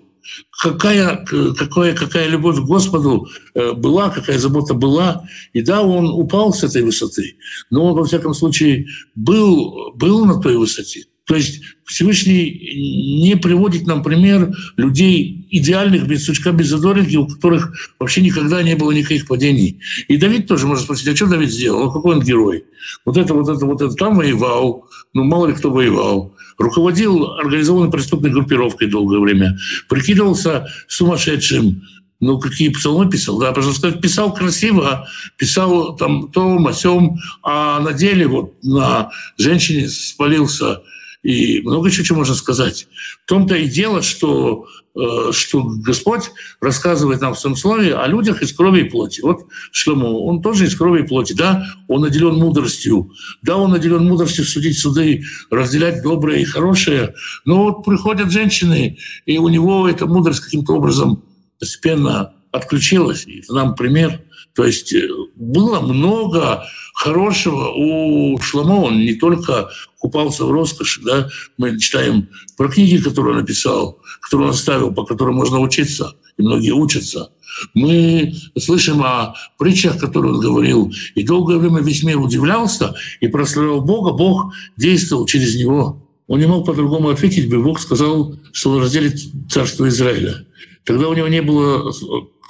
Какая, какая, какая любовь к Господу э, была, какая забота была. И да, он упал с этой высоты, но он, во всяком случае, был, был на той высоте. То есть Всевышний не приводит нам пример людей идеальных, без сучка, без задоринки, у которых вообще никогда не было никаких падений. И Давид тоже можно спросить, а что Давид сделал? А какой он герой? Вот это, вот это, вот это. Там воевал, ну мало ли кто воевал. Руководил организованной преступной группировкой долгое время. Прикидывался сумасшедшим ну, какие псалмы писал, да, сказать, писал красиво, писал там то, масем, а на деле вот на женщине спалился, и много еще чего можно сказать. В том-то и дело, что, э, что Господь рассказывает нам в своем слове о людях из крови и плоти. Вот Шлему, он тоже из крови и плоти, да, он наделен мудростью, да, он наделен мудростью судить суды, разделять доброе и хорошее, но вот приходят женщины, и у него эта мудрость каким-то образом постепенно отключилась. И нам пример. То есть э, было много хорошего у Шламо. Он не только купался в роскоши. Да? Мы читаем про книги, которые он написал, которые он оставил, по которым можно учиться, и многие учатся. Мы слышим о притчах, которые он говорил, и долгое время весь мир удивлялся и прославлял Бога. Бог действовал через него. Он не мог по-другому ответить бы. Бог сказал, что он разделит царство Израиля. Тогда у него не было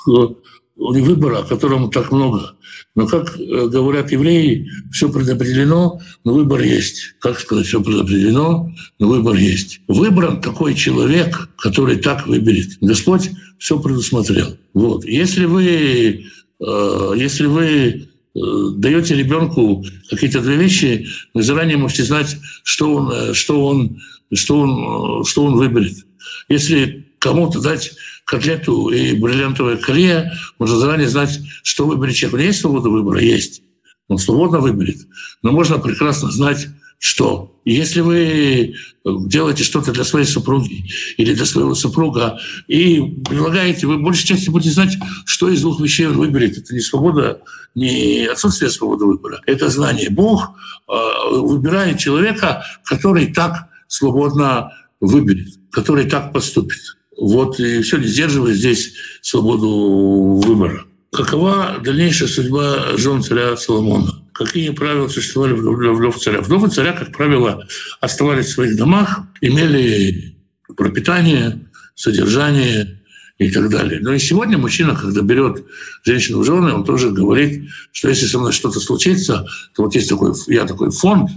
э, выбора, о котором так много. Но, как э, говорят евреи, все предопределено, но выбор есть. Как сказать, все предопределено, но выбор есть. Выбран такой человек, который так выберет. Господь все предусмотрел. Вот. Если вы, э, если вы даете ребенку какие-то две вещи, вы заранее можете знать, что он, что он, что он, что он выберет. Если кому-то дать котлету и бриллиантовое колье, можно заранее знать, что выберет человек. У него есть свобода выбора? Есть. Он свободно выберет. Но можно прекрасно знать, что. Если вы делаете что-то для своей супруги или для своего супруга и предлагаете, вы большей части будете знать, что из двух вещей он выберет. Это не свобода, не отсутствие свободы выбора. Это знание. Бог э, выбирает человека, который так свободно выберет, который так поступит. Вот и все, не сдерживая здесь свободу выбора. Какова дальнейшая судьба жен царя Соломона? Какие правила существовали для вдов царя? Вдовы царя, как правило, оставались в своих домах, имели пропитание, содержание и так далее. Но и сегодня мужчина, когда берет женщину в жены, он тоже говорит, что если со мной что-то случится, то вот есть такой, я такой фонд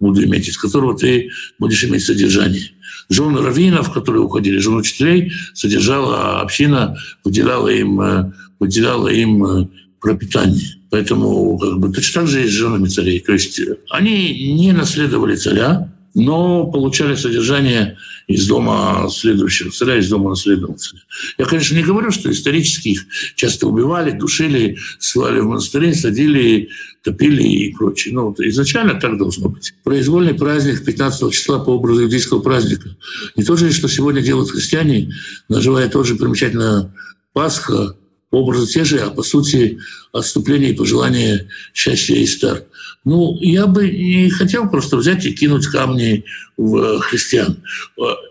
буду иметь, из которого ты будешь иметь содержание жены раввинов, которые уходили, жен учителей, содержала община, выделяла им, э, выделяла им э, пропитание. Поэтому как бы, точно так же и с женами царей. То есть они не наследовали царя, но получали содержание из дома следующего царя, из дома наследного царя. Я, конечно, не говорю, что исторически их часто убивали, душили, ссылали в монастыри, садили, топили и прочее. Но вот изначально так должно быть. Произвольный праздник 15 числа по образу иудейского праздника. Не то же, что сегодня делают христиане, наживая тоже примечательно Пасха, образы те же, а по сути отступление и пожелание счастья и стар. Ну, я бы не хотел просто взять и кинуть камни в христиан.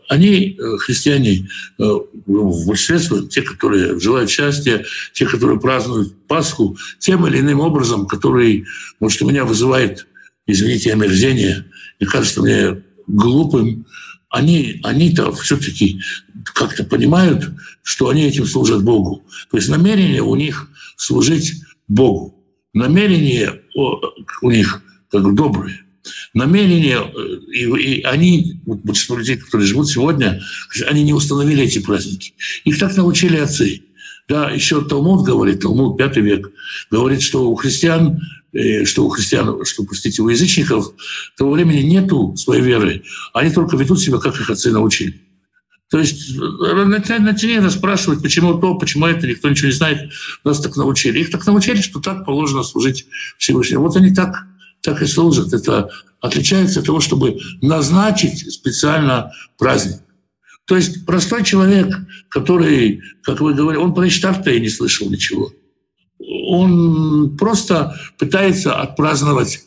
Они, э, христиане, э, в большинстве те, которые желают счастья, те, которые празднуют Пасху, тем или иным образом, который, может, у меня вызывает, извините, омерзение, и кажется мне глупым, они, они-то все-таки как-то понимают, что они этим служат Богу. То есть намерение у них служить Богу. Намерение у них как добрые. Намерение, э, и, и они, большинство людей, которые живут сегодня, они не установили эти праздники. Их так научили отцы. Да, еще Талмуд говорит, Талмуд, пятый век, говорит, что у христиан Э, что у христиан, что, простите, у язычников того времени нету своей веры. Они только ведут себя, как их отцы научили. То есть э, начали расспрашивать, почему то, почему это, никто ничего не знает, нас так научили. Их так научили, что так положено служить Всевышнему. Вот они так, так и служат. Это отличается от того, чтобы назначить специально праздник. То есть простой человек, который, как вы говорите, он про Иштарта и не слышал ничего – он просто пытается отпраздновать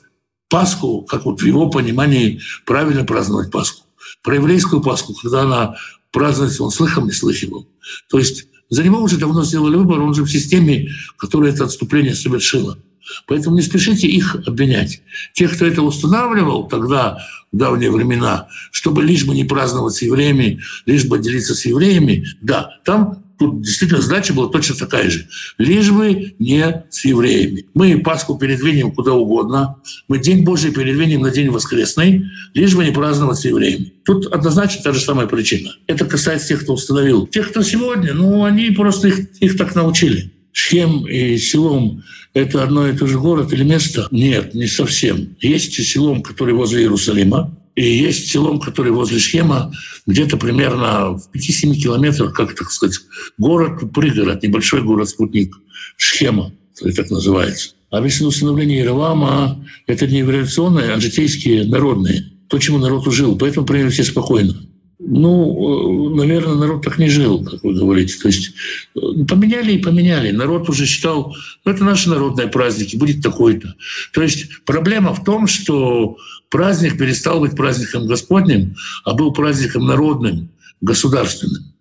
Пасху, как вот в его понимании правильно праздновать Пасху. Про еврейскую Пасху, когда она празднуется, он слыхом не слыхивал. То есть за него уже давно сделали выбор, он же в системе, которая это отступление совершила. Поэтому не спешите их обвинять. Тех, кто это устанавливал тогда, в давние времена, чтобы лишь бы не праздновать с евреями, лишь бы делиться с евреями, да, там тут действительно задача была точно такая же. Лишь бы не с евреями. Мы Пасху передвинем куда угодно. Мы День Божий передвинем на День Воскресный, лишь бы не праздновать с евреями. Тут однозначно та же самая причина. Это касается тех, кто установил. Тех, кто сегодня, ну, они просто их, их так научили. Шхем и Силом – это одно и то же город или место? Нет, не совсем. Есть Силом, который возле Иерусалима, и есть селом, который возле Шхема, где-то примерно в 5-7 километрах, как так сказать, город-пригород, небольшой город-спутник Шхема, так называется. А весь установление Иеравама – это не эволюционные, а житейские, народные. То, чему народ ужил. Поэтому приняли все спокойно. Ну, э, наверное, народ так не жил, как вы говорите. То есть э, поменяли и поменяли. Народ уже считал, ну, это наши народные праздники, будет такой-то. То есть проблема в том, что праздник перестал быть праздником Господним, а был праздником народным, государственным.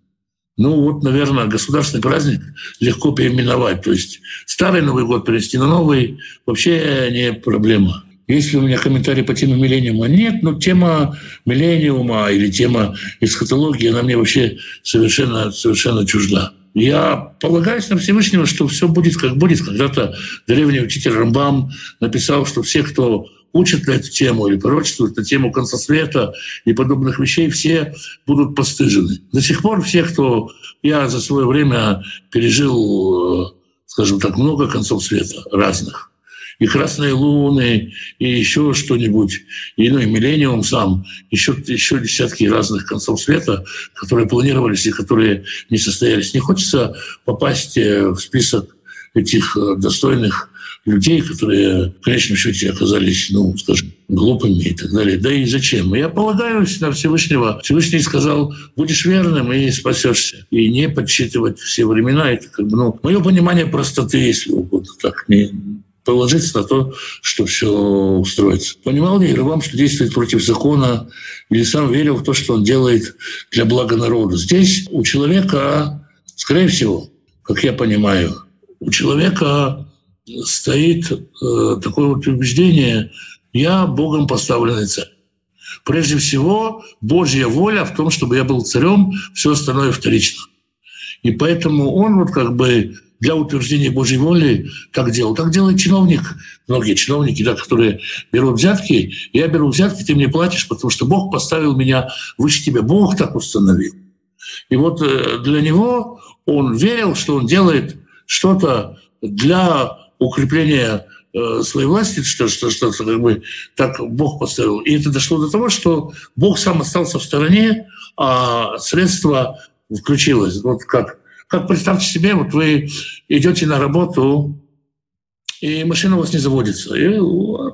Ну вот, наверное, государственный праздник легко переименовать. То есть старый Новый год перенести на новый вообще не проблема. Есть ли у меня комментарий по теме миллениума? Нет, но тема миллениума или тема эсхатологии, она мне вообще совершенно, совершенно чужда. Я полагаюсь на Всевышнего, что все будет как будет. Когда-то древний учитель Рамбам написал, что все, кто учат на эту тему или пророчествуют на тему конца света и подобных вещей, все будут постыжены. До сих пор все, кто... Я за свое время пережил, э, скажем так, много концов света разных и «Красные луны», и еще что-нибудь, и, ну, и «Миллениум» сам, еще, еще десятки разных концов света, которые планировались и которые не состоялись. Не хочется попасть э, в список этих э, достойных людей, которые в конечном счете оказались, ну, скажем, глупыми и так далее. Да и зачем? Я полагаюсь на Всевышнего. Всевышний сказал, будешь верным и спасешься. И не подсчитывать все времена. Это как бы, ну, мое понимание простоты, если угодно, так не, положиться на то, что все устроится. Понимал ли Иеровам, что действует против закона, или сам верил в то, что он делает для блага народа? Здесь у человека, скорее всего, как я понимаю, у человека стоит э, такое вот убеждение «я Богом поставленный царь». Прежде всего, Божья воля в том, чтобы я был царем, все остальное вторично. И поэтому он вот как бы для утверждения Божьей воли так делал. Так делает чиновник. Многие чиновники, да, которые берут взятки. Я беру взятки, ты мне платишь, потому что Бог поставил меня выше тебя. Бог так установил. И вот э, для него он верил, что он делает что-то для укрепления э, своей власти, что, что, что, что как бы так Бог поставил. И это дошло до того, что Бог сам остался в стороне, а средство включилось. Вот как как представьте себе, вот вы идете на работу, и машина у вас не заводится. И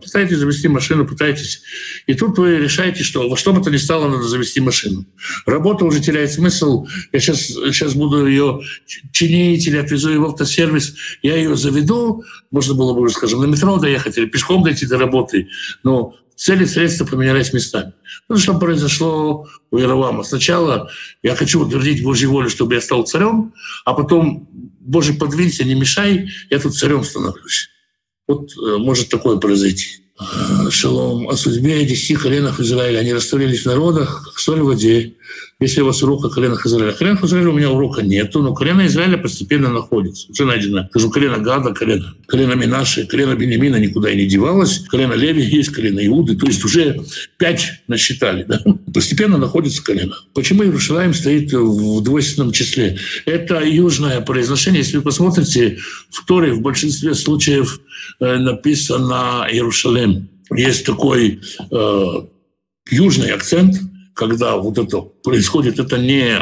пытаетесь завести машину, пытаетесь. И тут вы решаете, что во что бы то ни стало, надо завести машину. Работа уже теряет смысл. Я сейчас, сейчас буду ее чинить или отвезу ее в автосервис. Я ее заведу. Можно было бы скажем, на метро доехать или пешком дойти до работы. Но цели средства поменялись местами. Ну, что произошло у Яровама? Сначала я хочу утвердить Божью волю, чтобы я стал царем, а потом, Боже, подвинься, не мешай, я тут царем становлюсь. Вот э, может такое произойти. Шалом о судьбе десяти коленах Израиля. Они растворились в народах, как соль в воде. Если у вас урок о коленах Израиля. Коленах Израиля у меня урока нету, но колено Израиля постепенно находится. Уже найдено. Скажу, колено Гада, колено, колено Минаши, колено Бенемина никуда и не девалось. Колено Леви есть, колено Иуды. То есть уже пять насчитали. Да? Постепенно находится колено. Почему Иерусалим стоит в двойственном числе? Это южное произношение. Если вы посмотрите, в Торе в большинстве случаев э, написано Иерусалим. Есть такой э, южный акцент – когда вот это происходит, это не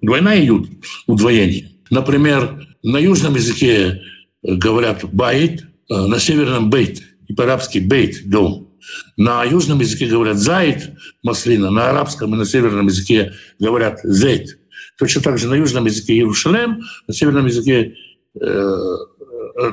двойная ют, удвоение. Например, на южном языке э, говорят «байт», э, на северном «бейт», и по-арабски «бейт» – «дом». На южном языке говорят «зайт» – маслина, на арабском и на северном языке говорят «зейт». Точно так же на южном языке Иерушалем, на северном языке э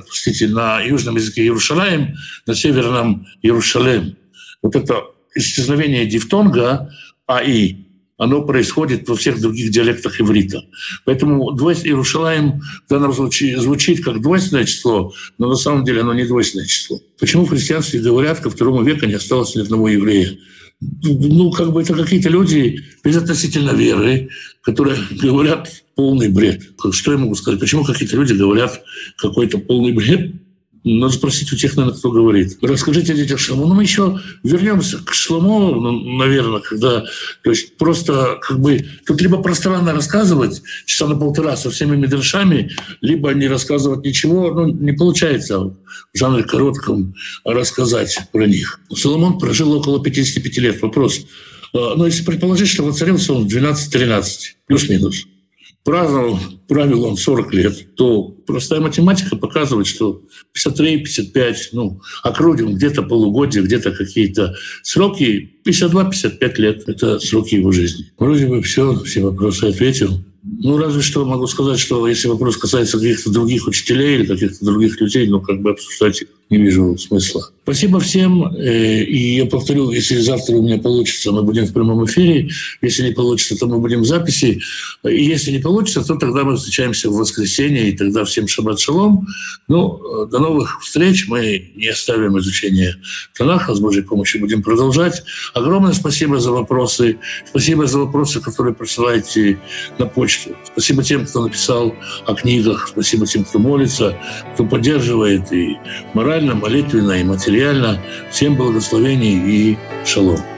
простите, на южном языке Иерушалаем, на северном Иерушалем. Вот это исчезновение дифтонга АИ оно происходит во всех других диалектах иврита. Поэтому Иерушалаем в данном случае звучит как двойственное число, но на самом деле оно не двойственное число. Почему в христианстве говорят, ко второму веку не осталось ни одного еврея? Ну, как бы это какие-то люди безотносительно веры, которые (laughs) говорят полный бред. Что я могу сказать? Почему какие-то люди говорят какой-то полный бред? Надо спросить у тех, наверное, кто говорит. Расскажите о детях Шломо. Ну, мы еще вернемся к Шломо, ну, наверное, когда... То есть просто как бы... Тут либо пространно рассказывать часа на полтора со всеми медрешами, либо не рассказывать ничего. Ну, не получается в жанре коротком рассказать про них. Соломон прожил около 55 лет. Вопрос. А, ну, если предположить, что воцарился он в 12-13, плюс-минус, праздновал, правил он 40 лет, то простая математика показывает, что 53-55, ну, окрутим где-то полугодие, где-то какие-то сроки, 52-55 лет – это сроки его жизни. Вроде бы все, все вопросы ответил. Ну, разве что могу сказать, что если вопрос касается каких-то других учителей или каких-то других людей, ну, как бы обсуждать их не вижу смысла. Спасибо всем. Э, и я повторю, если завтра у меня получится, мы будем в прямом эфире. Если не получится, то мы будем в записи. И если не получится, то тогда мы встречаемся в воскресенье, и тогда всем шаббат шалом. Ну, э, до новых встреч. Мы не оставим изучение Танаха. С Божьей помощью будем продолжать. Огромное спасибо за вопросы. Спасибо за вопросы, которые присылаете на почту. Спасибо тем, кто написал о книгах. Спасибо тем, кто молится, кто поддерживает и морально, молитвенно и материально. Всем благословений и шалом.